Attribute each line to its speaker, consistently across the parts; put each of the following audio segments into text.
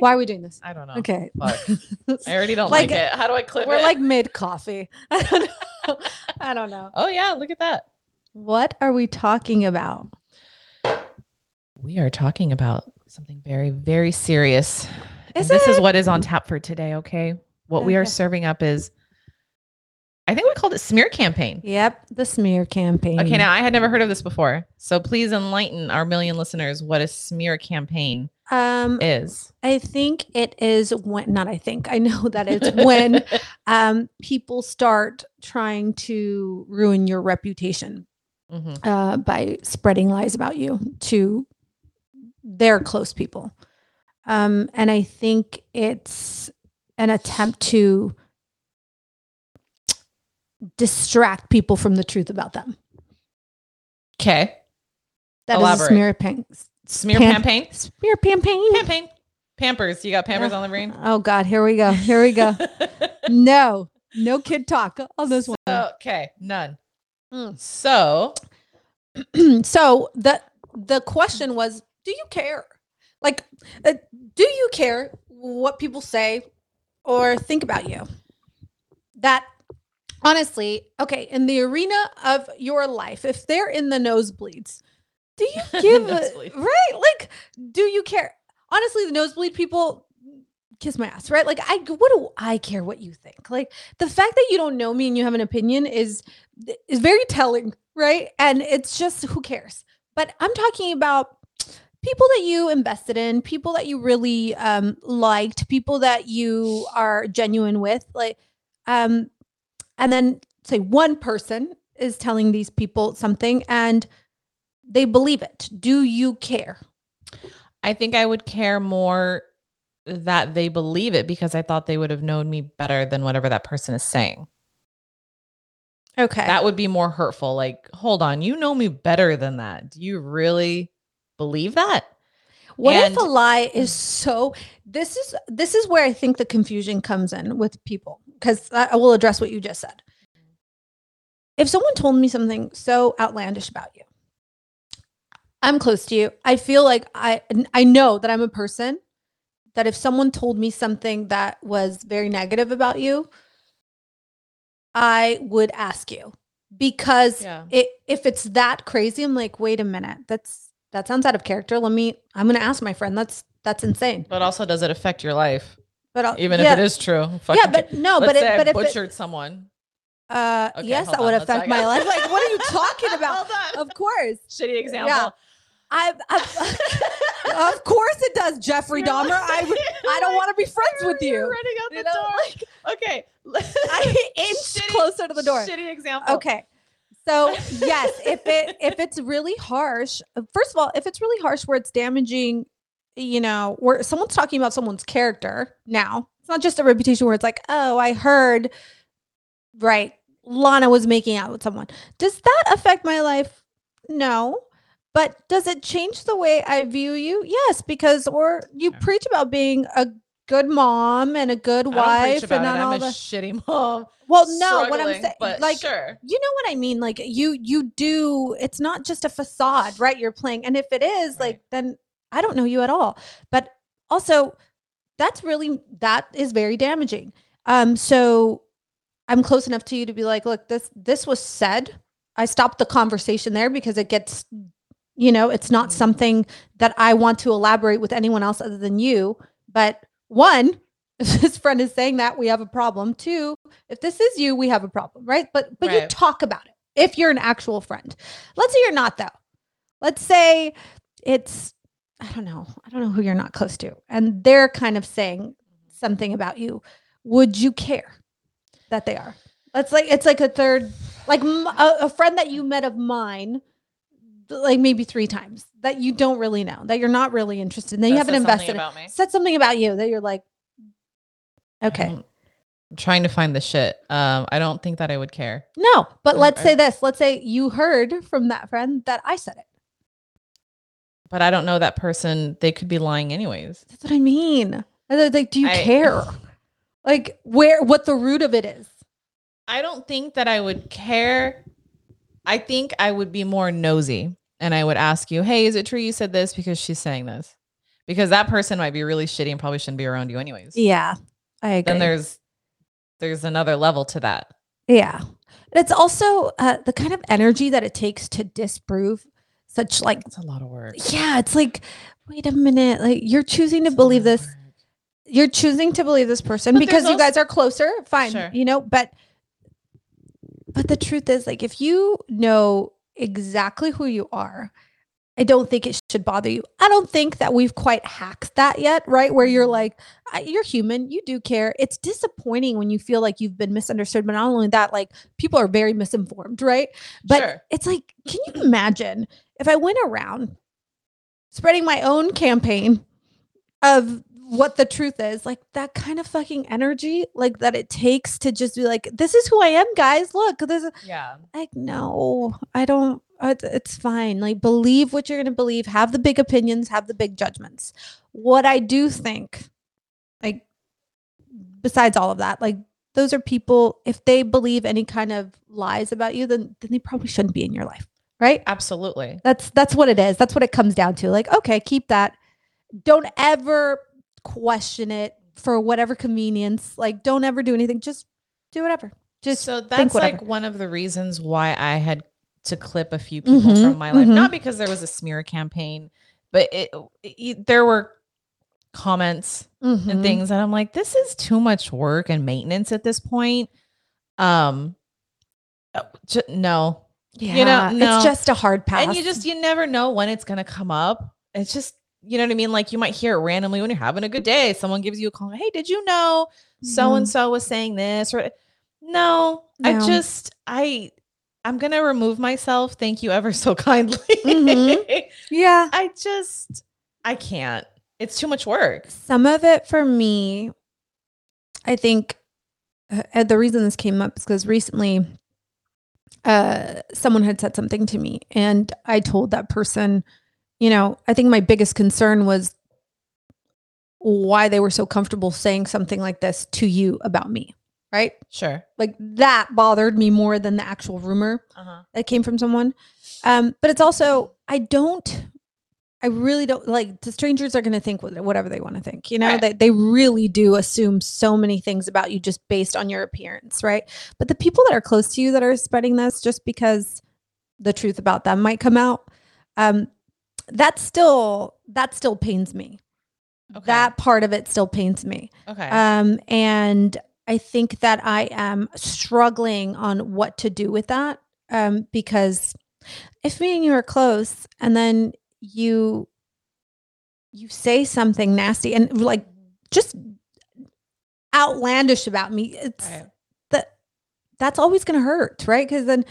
Speaker 1: Why are we doing this?
Speaker 2: I don't know.
Speaker 1: Okay.
Speaker 2: Fuck. I already don't
Speaker 1: Like,
Speaker 2: like, it. How do I clip
Speaker 1: We're
Speaker 2: it?
Speaker 1: like mid coffee. I don't know. I don't know.
Speaker 2: oh yeah, look at that.
Speaker 1: What are we talking about?
Speaker 2: We are talking about something very, very serious.
Speaker 1: Is
Speaker 2: this is what is on tap for today. Okay. What we are serving up is, I think we called it smear campaign.
Speaker 1: Yep, the smear campaign.
Speaker 2: Okay. Now I had never heard of this before. So please enlighten our million listeners what a smear campaign
Speaker 1: um,
Speaker 2: is.
Speaker 1: I think it is when not I think I know that it's when um people start trying to ruin your reputation
Speaker 2: Mhm.
Speaker 1: uh by spreading lies about you to their close people. Um and I think it's an attempt to distract people from the truth about them.
Speaker 2: Okay.
Speaker 1: That is
Speaker 2: Elaborate.
Speaker 1: a smear pang-
Speaker 2: Smear
Speaker 1: Pam-
Speaker 2: campaign.
Speaker 1: smear campaign.
Speaker 2: Campaign. Pampers. You got Pampers on the brain?
Speaker 1: Oh God, here we go. Here we go. no, no kid talk on this one.
Speaker 2: Okay. None.
Speaker 1: Mm.
Speaker 2: So
Speaker 1: so the the question was, do you care? Like, uh, do you care what people say or think about you? That honestly, okay, in the arena of your life, if they're in the nosebleeds, do you give right? Like, do you care? Honestly, the nosebleed people kiss my ass, right? Like, I what do I care what you think? Like, the fact that you don't know me and you have an opinion is is very telling, right? And it's just who cares. But I'm talking about people that you invested in, people that you really um, liked, people that you are genuine with, like, um, and then say one person is telling these people something and they believe it. Do you care?
Speaker 2: I think I would care more that they believe it because I thought they would have known me better than whatever that person is saying.
Speaker 1: Okay.
Speaker 2: That would be more hurtful. Like, hold on, you know me better than that. Do you really believe that?
Speaker 1: What if a lie is so this is this is where I think the confusion comes in with people because I, I will address what you just said. If someone told me something so outlandish about you, I'm close to you. I feel like I I know that I'm a person that if someone told me something that was very negative about you, I would ask you because
Speaker 2: Yeah.
Speaker 1: it if it's that crazy, I'm like, wait a minute, that's that sounds out of character. Let me. I'm gonna ask my friend. That's that's insane.
Speaker 2: But also, does it affect your life?
Speaker 1: But I'll,
Speaker 2: Even
Speaker 1: yeah,
Speaker 2: if it is true.
Speaker 1: yeah, but no, but it,
Speaker 2: I
Speaker 1: but if it,
Speaker 2: butchered someone.
Speaker 1: uh,
Speaker 2: Okay,
Speaker 1: yes, that would
Speaker 2: on, let's
Speaker 1: affect my life. Like, what are you talking about? Of course,
Speaker 2: Shitty example.
Speaker 1: I, I of course it does, Jeffrey Dahmer. I would, I don't want to be friends with you.
Speaker 2: running out the
Speaker 1: You know,
Speaker 2: door. okay.
Speaker 1: I inched
Speaker 2: Shitty-
Speaker 1: closer to the door.
Speaker 2: Shitty example.
Speaker 1: Okay. So yes, if it if it's really harsh, first of all, if it's really harsh where it's damaging, you know, where someone's talking about someone's character now, it's not just a reputation where it's like, oh, I heard, right, Lana was making out with someone. Does that affect my life? No. But does it change the way I view you? Yes, because or you
Speaker 2: Yeah.
Speaker 1: preach about being a good mom and a good
Speaker 2: I don't preach
Speaker 1: wife and not all
Speaker 2: a
Speaker 1: the
Speaker 2: shitty mom.
Speaker 1: well, no, what I'm saying, like,
Speaker 2: sure.
Speaker 1: you know what I mean? Like, you you do. It's not just a facade, right? You're playing, and if it is,
Speaker 2: Right.
Speaker 1: like, then I don't know you at all. But also, that's really that is very damaging. Um, so I'm close enough to you to be like, look, this this was said. I stopped the conversation there because it gets, you know, it's not something that I want to elaborate with anyone else other than you. But one, if this friend is saying that we have a problem. Two, if this is you, we have a problem, right? But but you talk about it if you're an actual friend. Let's say you're not though. Let's say it's I don't know. I don't know who you're not close to, and they're kind of saying something about you. Would you care that they are? That's like it's like a third, like a friend that you met of mine, like maybe three times that you don't really know, that you're not really interested in, that you haven't invested in.
Speaker 2: about me.
Speaker 1: Said something about you that you're like, okay,
Speaker 2: I'm trying to find the shit. Um, I don't think that I would care.
Speaker 1: no. But
Speaker 2: Mm,
Speaker 1: let's say this. Let's say you heard from that friend that I said it.
Speaker 2: But I don't know that person. They could be lying anyways.
Speaker 1: That's what I mean. Like, do you
Speaker 2: I-
Speaker 1: care? Like, where what the root of it is?
Speaker 2: I don't think that I would care. I think I would be more nosy and I would ask you, hey, is it true you said this because she's saying this? because that person might be really shitty and probably shouldn't be around you anyways.
Speaker 1: Yeah, I agree.
Speaker 2: Then there's there's another level to that.
Speaker 1: Yeah. It's also uh, the kind of energy that it takes to disprove such like
Speaker 2: It's a lot of work.
Speaker 1: yeah, it's like wait a minute, like you're choosing to believe this you're choosing to believe this person
Speaker 2: But
Speaker 1: because you guys are closer, fine,
Speaker 2: Sure.
Speaker 1: you know, but but the truth is like if you know exactly who you are, I don't think it should bother you. I don't think that we've quite hacked that yet, right? Where you're
Speaker 2: Mhm.
Speaker 1: like, you're human, you do care. It's disappointing when you feel like you've been misunderstood, but not only that, like people are very misinformed, right? But
Speaker 2: Sure.
Speaker 1: it's like, can you imagine if I went around spreading my own campaign of what the truth is, like that kind of fucking energy, like that it takes to just be like, this is who I am, guys. Look, this is
Speaker 2: Yeah.
Speaker 1: like, no, I don't. It's fine. Like, believe what you're going to believe. Have the big opinions. Have the big judgments. What I do think, like, besides all of that, like, those are people. If they believe any kind of lies about you, then then they probably shouldn't be in your life, right?
Speaker 2: Absolutely.
Speaker 1: That's that's what it is. That's what it comes down to. Like, okay, keep that. Don't ever question it for whatever convenience. Like, don't ever do anything. Just do whatever. Just
Speaker 2: so that's like one of the reasons why I had to clip a few people
Speaker 1: Mhm,
Speaker 2: from my life,
Speaker 1: mhm.
Speaker 2: not because there was a smear campaign, but it, it there were comments and
Speaker 1: Mhm.
Speaker 2: things and I'm like this is too much work and maintenance at this point. Um uh, no.
Speaker 1: Yeah,
Speaker 2: you know, no.
Speaker 1: it's just a hard pass.
Speaker 2: And you just you never know when it's going to come up. It's just you know what I mean? Like you might hear it randomly when you're having a good day. Someone gives you a call. Hey, did you know so and so was saying this? Or no, I just I I'm gonna remove myself. Thank you ever so kindly.
Speaker 1: Mhm. yeah.
Speaker 2: I just I can't. It's too much work.
Speaker 1: Some of it for me, I think uh, the reason this came up is because recently uh, someone had said something to me, and I told that person, you know, I think my biggest concern was why they were so comfortable saying something like this to you about me, right?
Speaker 2: Sure.
Speaker 1: Like that bothered me more than the actual rumor.
Speaker 2: Uh-huh.
Speaker 1: that came from someone. Um, but it's also I don't I really don't like the strangers are going to think whatever they want to think. You know,
Speaker 2: Right.
Speaker 1: they they really do assume so many things about you just based on your appearance, right? But the people that are close to you that are spreading this just because the truth about them might come out, um, that still that still pains me.
Speaker 2: Okay.
Speaker 1: That part of it still pains me.
Speaker 2: okay.
Speaker 1: Um, and I think that I am struggling on what to do with that. Um, because if me and you are close and then you you say something nasty and like just outlandish about me, it's
Speaker 2: Right.
Speaker 1: that that's always gonna hurt, right? Because then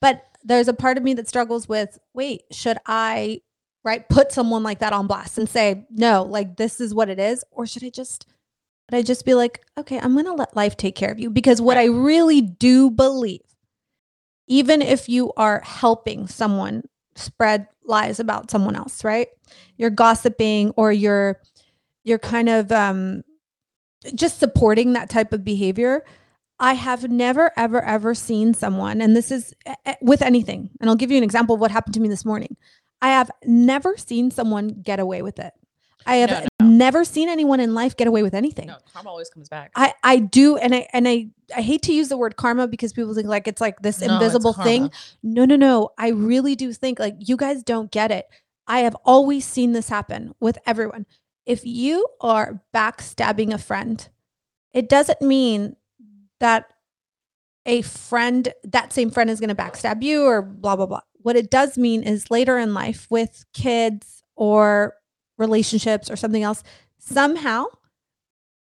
Speaker 1: but there's a part of me that struggles with wait, should I right put someone like that on blast and say, no, like this is what it is, or should I just should I just be like, okay, I'm gonna let life take care of you? Because what I really do believe, even if you are helping someone spread lies about someone else, right? You're gossiping or you're you're kind of um just supporting that type of behavior. I have never, ever, ever seen someone, and this is eh, eh, with anything, and I'll give you an example of what happened to me this morning. I have never seen someone get away with it. I have
Speaker 2: No, no.
Speaker 1: never seen anyone in life get away with anything.
Speaker 2: No, karma always comes back.
Speaker 1: I I do, and I and I I hate to use the word karma because people think like it's like this
Speaker 2: No,
Speaker 1: invisible thing. No, no, no. I really do think like you guys don't get it. I have always seen this happen with everyone. If you are backstabbing a friend, it doesn't mean that a friend, that same friend is going to backstab you or blah, blah, blah. What it does mean is later in life with kids or relationships or something else, somehow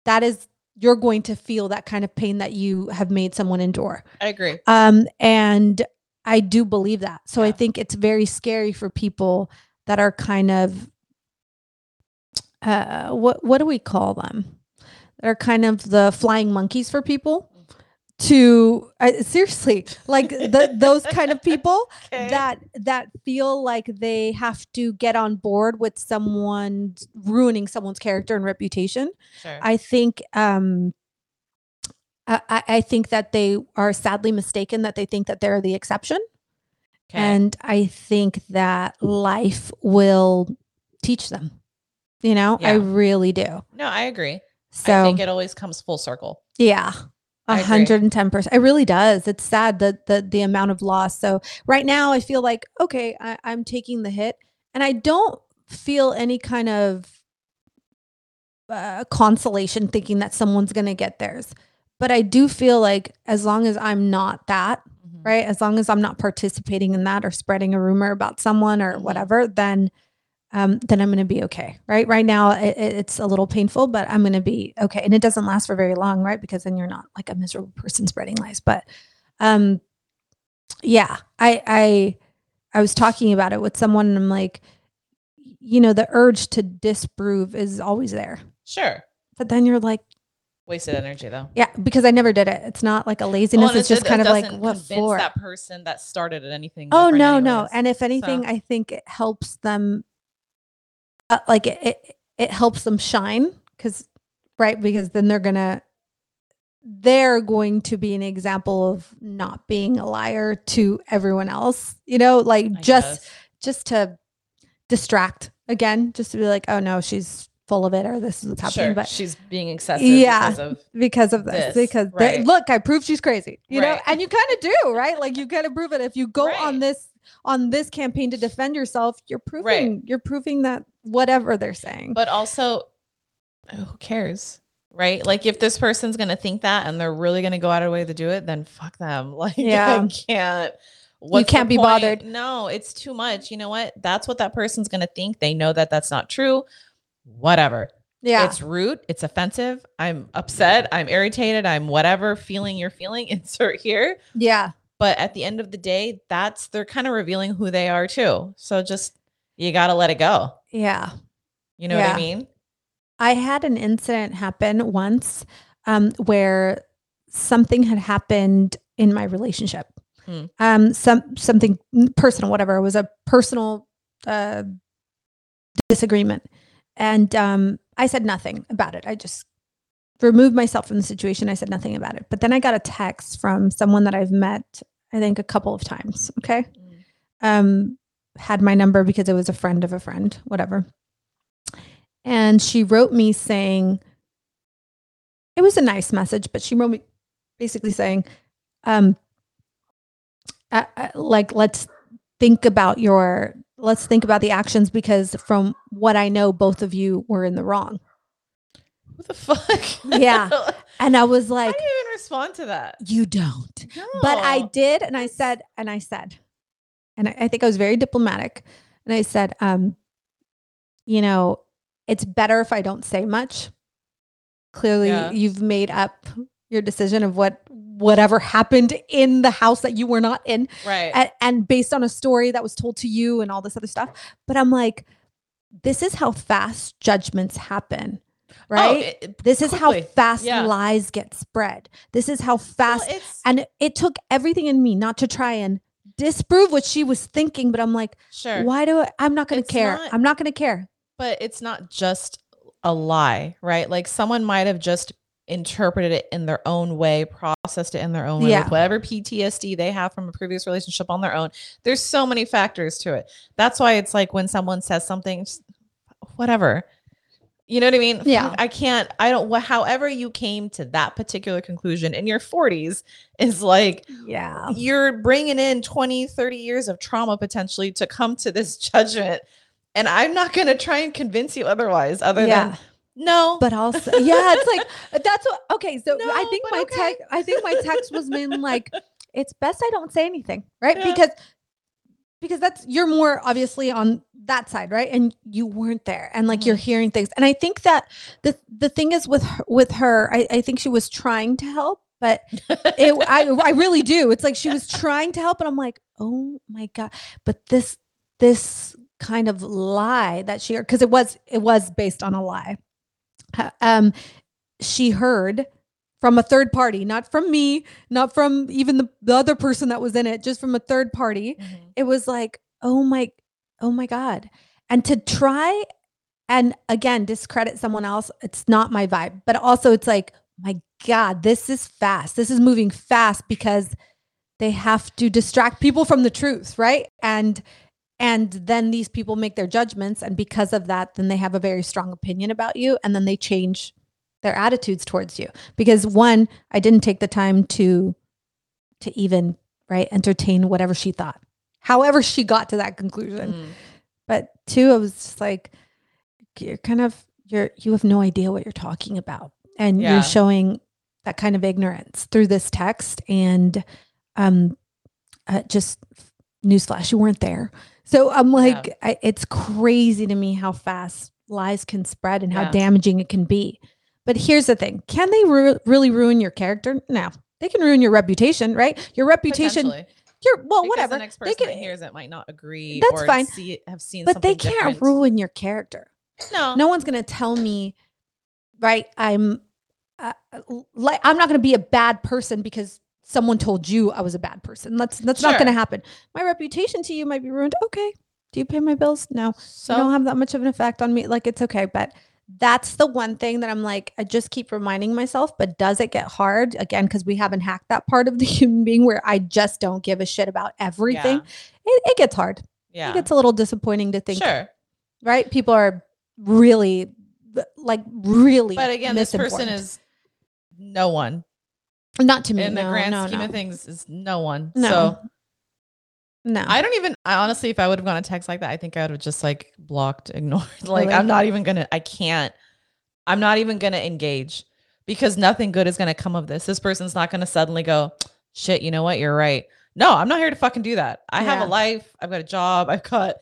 Speaker 1: that is, you're going to feel that kind of pain that you have made someone endure.
Speaker 2: I agree.
Speaker 1: Um, and I do believe that. So I think it's very scary for people that are kind of uh what what do we call them? They're kind of the flying monkeys for people to I, seriously like the, those kind of people
Speaker 2: Okay.
Speaker 1: that that feel like they have to get on board with someone ruining someone's character and reputation
Speaker 2: sure.
Speaker 1: I think um I, I think that they are sadly mistaken that they think that they're the exception.
Speaker 2: Okay.
Speaker 1: And I think that life will teach them. You know, I really do.
Speaker 2: No, I agree.
Speaker 1: So
Speaker 2: I think it always comes full circle.
Speaker 1: Yeah. A
Speaker 2: I
Speaker 1: hundred and ten percent. It really does. It's sad that the the amount of loss. So right now I feel like, okay, I, I'm taking the hit and I don't feel any kind of uh, consolation thinking that someone's gonna get theirs. But I do feel like as long as I'm not that,
Speaker 2: Mhm.
Speaker 1: right? As long as I'm not participating in that or spreading a rumor about someone or
Speaker 2: Mhm.
Speaker 1: whatever, then um, then I'm going to be okay, right? Right now, it, it- it's a little painful, but I'm going to be okay, and it doesn't last for very long, right? Because then you're not like a miserable person spreading lies. But, um, yeah, I I I was talking about it with someone, and I'm like, you know, the urge to disprove is always there,
Speaker 2: Sure.
Speaker 1: but then you're like,
Speaker 2: Wasted energy though.
Speaker 1: yeah, because I never did it. It's not like a laziness.
Speaker 2: Well, and
Speaker 1: it's just
Speaker 2: it
Speaker 1: kind of like what for?
Speaker 2: that person that started at anything.
Speaker 1: Oh no, no. And if anything,
Speaker 2: So-
Speaker 1: I think it helps them uh, like it, it it helps them shine cuz right because then they're going to they're going to be an example of not being a liar to everyone else. You know, like
Speaker 2: I
Speaker 1: just
Speaker 2: guess.
Speaker 1: just to distract again, just to be like, "Oh no, she's full of it or this is what's happening."
Speaker 2: sure,
Speaker 1: But
Speaker 2: she's being excessive
Speaker 1: Yeah.
Speaker 2: because of
Speaker 1: because of this,
Speaker 2: this,
Speaker 1: because they-
Speaker 2: right.
Speaker 1: look i proved she's crazy you know and you kind of do right like you kind of prove it if you go on this on this campaign to defend yourself you're proving you're proving that whatever they're saying.
Speaker 2: But also oh, who cares right? Like if this person's gonna think that and they're really gonna go out of their way to do it then fuck them. Like
Speaker 1: Yeah.
Speaker 2: i can't the
Speaker 1: can't be
Speaker 2: point?
Speaker 1: bothered.
Speaker 2: no it's too much. You know what? That's what that person's gonna think. They know that that's not true. Whatever.
Speaker 1: Yeah.
Speaker 2: It's rude. It's offensive. I'm upset. I'm irritated. I'm whatever feeling you're feeling insert here.
Speaker 1: Yeah.
Speaker 2: But at the end of the day that's they're kind of revealing who they are too. So just you gotta let it go.
Speaker 1: Yeah.
Speaker 2: You know what i mean?
Speaker 1: I had an incident happen once um where something had happened in my relationship.
Speaker 2: Hmm.
Speaker 1: um some something personal whatever. It was a personal uh disagreement. And um i said nothing about it. I just removed myself from the situation. I said nothing about it. But then i got a text from someone that i've met i think a couple of times okay?
Speaker 2: Mm.
Speaker 1: um had my number because it was a friend of a friend whatever and she wrote me saying it was a nice message but she wrote me basically saying um uh, uh, like let's think about your let's think about the actions because from what i know both of you were in the wrong
Speaker 2: What the fuck?
Speaker 1: Yeah. And i was like,
Speaker 2: do
Speaker 1: like
Speaker 2: you even respond to that?
Speaker 1: you don't but I did, and I said, and I said, and I, I think I was very diplomatic, and I said, um, you know, it's better if I don't say much. Clearly,
Speaker 2: Yeah.
Speaker 1: you've made up your decision of what whatever happened in the house that you were not in,
Speaker 2: Right.
Speaker 1: and, and based on a story that was told to you and all this other stuff. But I'm like, this is how fast judgments happen, right?
Speaker 2: Oh, it-
Speaker 1: this is how fast
Speaker 2: Yeah.
Speaker 1: lies get spread. This is how fast
Speaker 2: it's
Speaker 1: and it took everything in me not to try and disprove what she was thinking, but I'm like,
Speaker 2: sure.
Speaker 1: why do I, I'm not going to care.
Speaker 2: not-
Speaker 1: I'm not going to care.
Speaker 2: but it's not just a lie, right? Like someone might have just interpreted it in their own way, processed it in their own way,
Speaker 1: Yeah.
Speaker 2: whatever PTSD they have from a previous relationship on their own. There's so many factors to it. That's why it's like when someone says something, whatever. You know what I mean?
Speaker 1: Yeah.
Speaker 2: I can't, I don't, however you came to that particular conclusion in your 40s is like,
Speaker 1: Yeah.
Speaker 2: you're bringing in 20 30 years of trauma potentially to come to this judgment and i'm not going to try and convince you otherwise other
Speaker 1: Yeah.
Speaker 2: than no
Speaker 1: But also, yeah, it's like, uh, that's what, okay. So I think my
Speaker 2: okay.
Speaker 1: text, I think my text was mean like, it's best I don't say anything. Right.
Speaker 2: Yeah.
Speaker 1: Because, because that's, you're more obviously on that side. Right. And you weren't there and like you're
Speaker 2: Mhm.
Speaker 1: hearing things. And I think that the, the thing is with her, with her, I, I think she was trying to help, but it, I, I really do. It's like she was trying to help, and I'm like, oh my god! But this, this kind of lie that she, because it was, it was based on a lie. Um, she heard from a third party, not from me, not from even the, the other person that was in it, just from a third party.
Speaker 2: Mhm.
Speaker 1: It was like, oh my, oh my god! And to try and again discredit someone else, it's not my vibe. But also, it's like, my God, this is fast. This is moving fast because they have to distract people from the truth, right? And and then these people make their judgments and because of that then they have a very strong opinion about you and then they change their attitudes towards you because one i didn't take the time to to even right entertain whatever she thought however she got to that conclusion
Speaker 2: Mm.
Speaker 1: but two i was just like you're kind of you're you have no idea what you're talking about and
Speaker 2: Yeah.
Speaker 1: you're showing that kind of ignorance through this text and um uh, just newsflash you weren't there so i'm like I, it's crazy to me how fast lies can spread and how
Speaker 2: Yeah.
Speaker 1: damaging it can be but here's the thing. Can they ru- really ruin your character? No. They can ruin your reputation right? Your reputation your well
Speaker 2: Because
Speaker 1: whatever.
Speaker 2: The next
Speaker 1: they
Speaker 2: person
Speaker 1: can
Speaker 2: that hears it might not agree.
Speaker 1: That's
Speaker 2: or
Speaker 1: fine.
Speaker 2: See have seen,
Speaker 1: but they can't
Speaker 2: different.
Speaker 1: ruin your character.
Speaker 2: No,
Speaker 1: no one's going to tell me right i'm uh, like i'm not going to be a bad person because someone told you i was a bad person. That's that's not going to happen. My reputation to you might be ruined. Okay. Do you pay my bills? No.
Speaker 2: So
Speaker 1: you don't have that much of an effect on me. Like it's okay. But that's the one thing that i'm like i just keep reminding myself but does it get hard again because we haven't hacked that part of the human being where i just don't give a shit about everything it, it gets hard
Speaker 2: Yeah.
Speaker 1: it gets a little disappointing to think
Speaker 2: sure.
Speaker 1: right? People are really like really
Speaker 2: But again, this person is no one
Speaker 1: not to me
Speaker 2: in the grand
Speaker 1: no,
Speaker 2: scheme
Speaker 1: no.
Speaker 2: of things. Is no one.
Speaker 1: No.
Speaker 2: So
Speaker 1: no
Speaker 2: I don't even. I honestly, if I would have gone a text like that, I think I would have just like blocked, ignored. Like? I'm not even gonna. I can't. I'm not even gonna engage because nothing good is gonna come of this. This person's not gonna suddenly go, shit. You know what? You're right. No, I'm not here to fucking do that. I have a life. I've got a job. I've got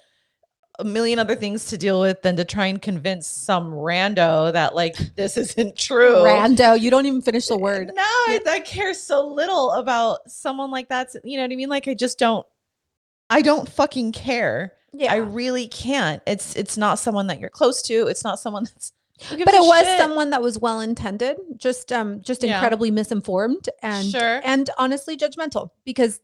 Speaker 2: a million other things to deal with than to try and convince some rando that like this isn't true.
Speaker 1: rando you don't even finish the eh, word
Speaker 2: No, I, I care so little about someone like that. You know what I mean? Like I just don't. I don't fucking care.
Speaker 1: yeah
Speaker 2: I really can't. It's it's not someone that you're close to. It's not someone that's.
Speaker 1: but it was
Speaker 2: shit.
Speaker 1: someone that was well intended just um just
Speaker 2: Yeah.
Speaker 1: incredibly misinformed and
Speaker 2: Sure.
Speaker 1: and honestly judgmental because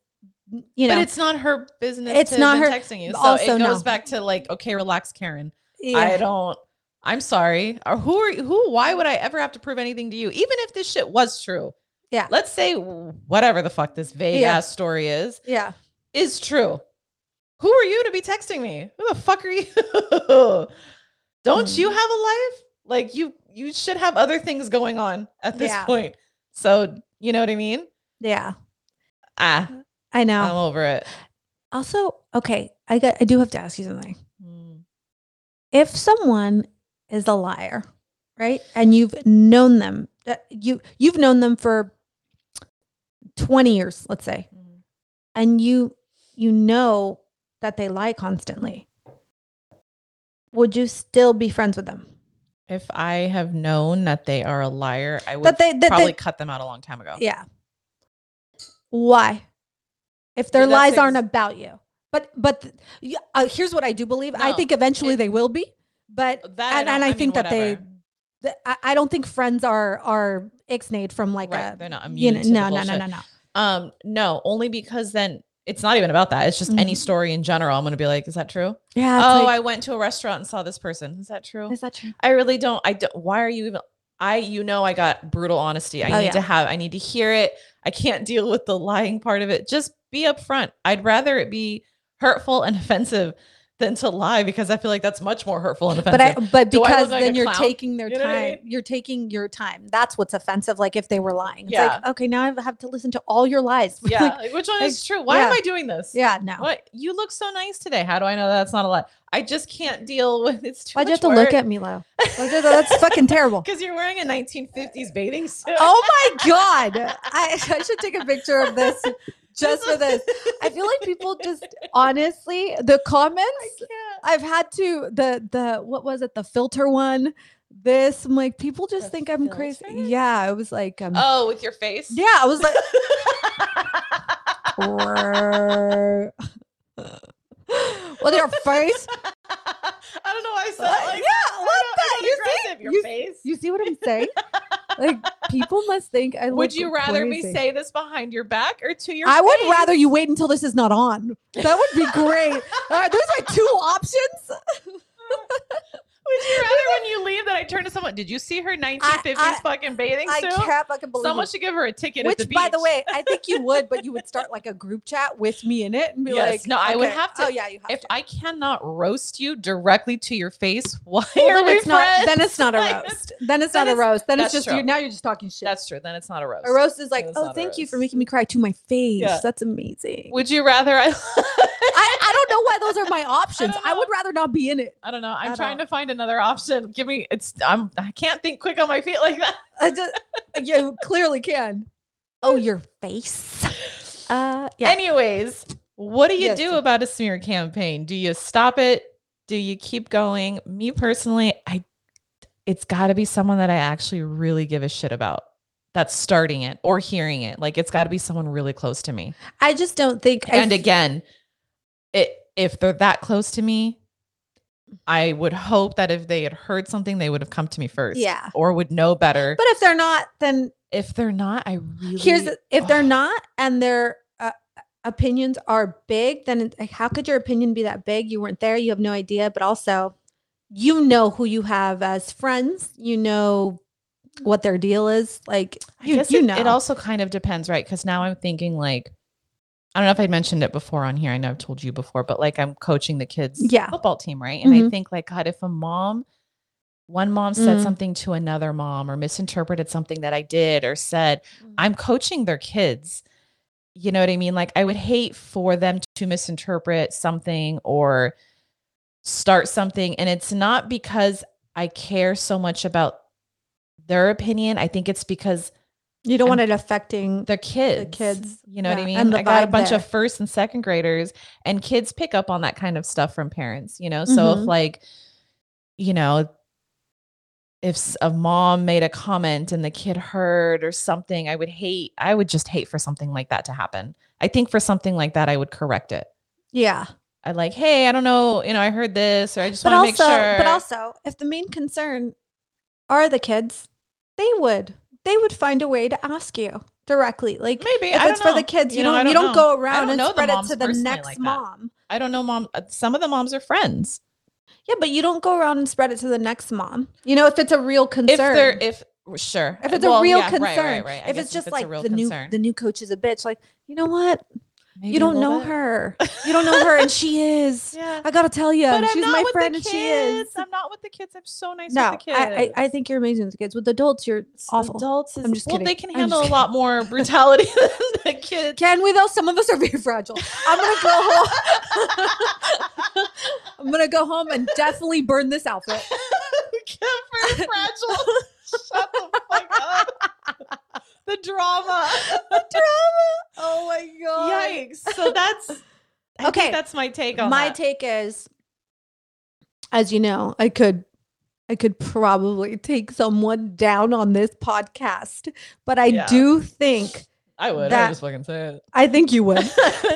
Speaker 1: you know
Speaker 2: but it's not her business.
Speaker 1: It's
Speaker 2: to
Speaker 1: not her-
Speaker 2: texting you. So
Speaker 1: also
Speaker 2: it goes
Speaker 1: no.
Speaker 2: back to like, okay, relax, Karen.
Speaker 1: yeah.
Speaker 2: I don't. I'm sorry. Or who are you- who? Why would I ever have to prove anything to you? Even if this shit was true.
Speaker 1: Yeah.
Speaker 2: Let's say whatever the fuck this vague
Speaker 1: Yeah.
Speaker 2: ass story is
Speaker 1: yeah
Speaker 2: is true. Who are you to be texting me? Who the fuck are you? Don't
Speaker 1: Mm.
Speaker 2: you have a life? Like you you should have other things going on at this
Speaker 1: Yeah.
Speaker 2: point. So, you know what I mean?
Speaker 1: yeah
Speaker 2: Ah,
Speaker 1: i know
Speaker 2: I'm over it.
Speaker 1: also okay i got i do have to ask you something
Speaker 2: Mm.
Speaker 1: if someone is a liar, right? And you've known them that you you've known them for 20 years, let's say,
Speaker 2: Mm.
Speaker 1: and you you know that they lie constantly. Would you still be friends with them?
Speaker 2: If I have known that they are a liar, I would
Speaker 1: That they that
Speaker 2: probably
Speaker 1: they,
Speaker 2: cut them out a long time ago.
Speaker 1: yeah. Why? If their
Speaker 2: Yeah,
Speaker 1: lies aren't about you. But but uh, here's what I do believe. I think eventually
Speaker 2: it-
Speaker 1: they will be. But
Speaker 2: That
Speaker 1: and,
Speaker 2: don't-
Speaker 1: and I,
Speaker 2: I mean,
Speaker 1: think that they
Speaker 2: whatever.
Speaker 1: th- I, I don't think friends are are ixnayed from like
Speaker 2: Right,
Speaker 1: a
Speaker 2: they're not
Speaker 1: you
Speaker 2: immune
Speaker 1: know,
Speaker 2: to the
Speaker 1: no, no, no, no, no.
Speaker 2: Um, no, only because then it's not even about that. It's just any
Speaker 1: Mhm.
Speaker 2: story in general. I'm gonna be like, is that true?
Speaker 1: Yeah.
Speaker 2: oh,
Speaker 1: like-
Speaker 2: I went to a restaurant and saw this person. Is that true?
Speaker 1: is that true?
Speaker 2: I really don't. I don't. Why are you even? I, you know, I got brutal honesty. I
Speaker 1: Oh,
Speaker 2: need
Speaker 1: yeah.
Speaker 2: to have. I need to hear it. I can't deal with the lying part of it. Just be upfront. I'd rather it be hurtful and offensive than to lie because I feel like that's much more hurtful and offensive.
Speaker 1: But I but
Speaker 2: Do I
Speaker 1: because
Speaker 2: like
Speaker 1: then you're
Speaker 2: clown?
Speaker 1: taking their
Speaker 2: You know what I
Speaker 1: time.
Speaker 2: mean?
Speaker 1: You're taking your time. That's what's offensive. Like if they were lying. It's
Speaker 2: Yeah.
Speaker 1: like, okay, now I have to listen to all your lies.
Speaker 2: yeah,
Speaker 1: Like,
Speaker 2: like, which one
Speaker 1: like,
Speaker 2: is true? Why am. I doing this?
Speaker 1: yeah, no.
Speaker 2: What you look so nice today. How do I know that's not a lie? I just can't deal with it's too
Speaker 1: Why'd you have to look at me, Lo? That's that's fucking terrible.
Speaker 2: because you're wearing a 1950s bathing suit.
Speaker 1: Oh my god. I, I should take a picture of this just for this. I feel like people just honestly the comments
Speaker 2: I.
Speaker 1: I've had to the the what was it the filter one this I'm like people just
Speaker 2: The
Speaker 1: think I'm crazy yeah it was like um
Speaker 2: Oh, with your face.
Speaker 1: yeah I was like with your face
Speaker 2: I don't know why I said like
Speaker 1: yeah,
Speaker 2: what
Speaker 1: that. You see?
Speaker 2: Your
Speaker 1: You-
Speaker 2: face.
Speaker 1: you see what I'm saying like people must think I
Speaker 2: would you rather me say this behind your back or to your
Speaker 1: I would rather you wait until this is not on. That would be great. All right, those are two options
Speaker 2: Would you rather when you leave that I turn to someone? Did you see her 1950s
Speaker 1: I-
Speaker 2: fucking bathing
Speaker 1: I
Speaker 2: suit?
Speaker 1: I can't fucking believe
Speaker 2: Someone
Speaker 1: it.
Speaker 2: should give her a ticket
Speaker 1: Which,
Speaker 2: at the beach.
Speaker 1: by the way, I think you would, but you would start like a group chat with me in it and be
Speaker 2: Yes,
Speaker 1: like,
Speaker 2: no, I would have to-
Speaker 1: Oh yeah, you have
Speaker 2: if
Speaker 1: to.
Speaker 2: I cannot roast you directly to your face, why
Speaker 1: Well,
Speaker 2: are
Speaker 1: then
Speaker 2: we
Speaker 1: it's not.
Speaker 2: friends?
Speaker 1: Then it's not a roast. Then it's
Speaker 2: then
Speaker 1: not a roast. Then it's just you
Speaker 2: true.
Speaker 1: now you're just talking shit.
Speaker 2: That's true. Then it's not a roast.
Speaker 1: a roast is like, oh, thank you for making me cry to my face.
Speaker 2: Yeah.
Speaker 1: That's amazing.
Speaker 2: Would you rather I?
Speaker 1: I, I don't know why those are my options.
Speaker 2: don't
Speaker 1: I, would rather not be in it.
Speaker 2: I don't know. I'm trying to find another option. Give me. It's. I'm. I can't think quick on my feet like that.
Speaker 1: I just, you clearly can. Oh, your face. Uh, yeah.
Speaker 2: Anyways, what do you
Speaker 1: Yes.
Speaker 2: do about a smear campaign? Do you stop it? Do you keep going? Me personally, I it's got to be someone that I actually really give a shit about that's starting it or hearing it. Like it's got to be someone really close to me.
Speaker 1: I just don't think.
Speaker 2: And again, it if they're that close to me, I would hope that if they had heard something, they would have come to me first.
Speaker 1: Yeah.
Speaker 2: Or would know better.
Speaker 1: but if they're not, then
Speaker 2: if they're not, I really
Speaker 1: here's the, if they're not and their uh, opinions are big then like, how could your opinion be that big you weren't there you have no idea but also you know who you have as friends you know what their deal is like
Speaker 2: I
Speaker 1: you,
Speaker 2: guess
Speaker 1: you
Speaker 2: it,
Speaker 1: know
Speaker 2: it also kind of depends, right? Because now I'm thinking like, I don't know if I'd mentioned it before on here. I know I've told you before, but like I'm coaching the kids'
Speaker 1: Yeah.
Speaker 2: football team, right? And I
Speaker 1: Mhm.
Speaker 2: think like, God, if a mom, one mom said
Speaker 1: Mm.
Speaker 2: something to another mom or misinterpreted something that I did or said,
Speaker 1: Mm.
Speaker 2: I'm coaching their kids. You know what I mean? Like I would hate for them to misinterpret something or start something. And it's not because I care so much about their opinion. I think it's because
Speaker 1: you don't want it affecting
Speaker 2: the kids.
Speaker 1: The kids,
Speaker 2: You know what I mean?
Speaker 1: and
Speaker 2: I got a bunch
Speaker 1: there.
Speaker 2: of first and second graders, and kids pick up on that kind of stuff from parents, you know? So if,
Speaker 1: Mhm.
Speaker 2: like, you know, if a mom made a comment and the kid heard or something, I would hate, I would just hate for something like that to happen. I think for something like that, I would correct it.
Speaker 1: yeah
Speaker 2: I'd like, hey, I don't know, you know, I heard this, or I just want to make sure.
Speaker 1: but also if the main concern are the kids they would they would find a way to ask you directly like
Speaker 2: maybe
Speaker 1: if
Speaker 2: I
Speaker 1: it's for the kids you,
Speaker 2: know,
Speaker 1: don't you don't
Speaker 2: know.
Speaker 1: go around
Speaker 2: don't
Speaker 1: and spread it to the next
Speaker 2: like
Speaker 1: mom
Speaker 2: I don't know, mom. uh, Some of the moms are friends.
Speaker 1: Yeah, but you don't go around and spread it to the next mom. You know, if it's a real concern.
Speaker 2: If they're, if sure,
Speaker 1: if it's
Speaker 2: Well,
Speaker 1: a real
Speaker 2: yeah,
Speaker 1: concern.
Speaker 2: right, right. I
Speaker 1: If it's just
Speaker 2: a
Speaker 1: like
Speaker 2: real
Speaker 1: the new the new coach is a bitch, like, you know what?
Speaker 2: Maybe
Speaker 1: you don't know
Speaker 2: bit.
Speaker 1: her. You don't know her and she is.
Speaker 2: Yeah.
Speaker 1: I gotta tell you,
Speaker 2: but
Speaker 1: she's my friend and she is.
Speaker 2: I'm not with the kids. I'm so nice
Speaker 1: No,
Speaker 2: with the kids.
Speaker 1: I, I I think you're amazing with the kids. With adults, you're awful.
Speaker 2: Adults, is,
Speaker 1: I'm just
Speaker 2: well,
Speaker 1: kidding.
Speaker 2: they can handle a lot more brutality than the kids.
Speaker 1: Can we though? Some of us are very fragile. I'm gonna go home. I'm gonna go home and definitely burn this outfit.
Speaker 2: Very fragile. Shut the fuck up. The drama. the drama.
Speaker 1: Oh my god.
Speaker 2: Yikes. So that's I
Speaker 1: Okay.
Speaker 2: think that's my take on
Speaker 1: my
Speaker 2: that.
Speaker 1: take is as you know i could i could probably take someone down on this podcast but i
Speaker 2: Yeah.
Speaker 1: do think
Speaker 2: I would. I would just fucking say it.
Speaker 1: i think you would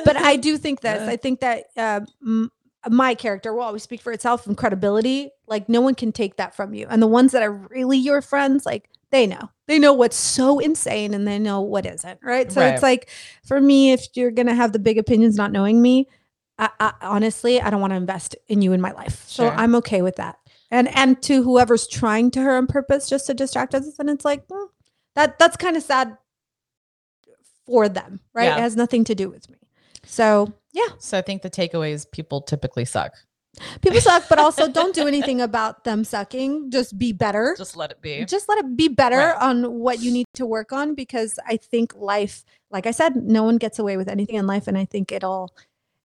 Speaker 1: but i do think this
Speaker 2: Yeah.
Speaker 1: i think that uh, m- my character will always speak for itself and credibility like no one can take that from you and the ones that are really your friends like they know. They know what's so insane and they know what isn't right? So it's like for me if you're gonna have the big opinions not knowing me I, I honestly i don't want to invest in you in my life. So
Speaker 2: Sure.
Speaker 1: i'm okay with that. And and to whoever's trying to her on purpose just to distract us and it's like mm, that that's kind of sad for them right?
Speaker 2: Yeah.
Speaker 1: it has nothing to do with me. So yeah.
Speaker 2: So I think the takeaway is people typically suck.
Speaker 1: People suck but also don't do anything about them sucking just be better
Speaker 2: Just let it be.
Speaker 1: just let it be better
Speaker 2: Right.
Speaker 1: on what you need to work on because i think life like i said no one gets away with anything in life and i think it'll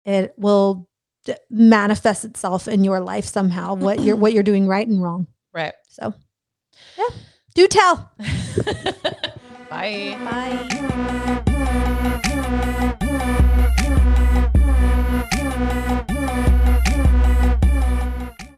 Speaker 1: it will d- manifest itself in your life somehow what you're what you're doing right and wrong
Speaker 2: Right.
Speaker 1: so yeah do tell
Speaker 2: Bye.
Speaker 1: bye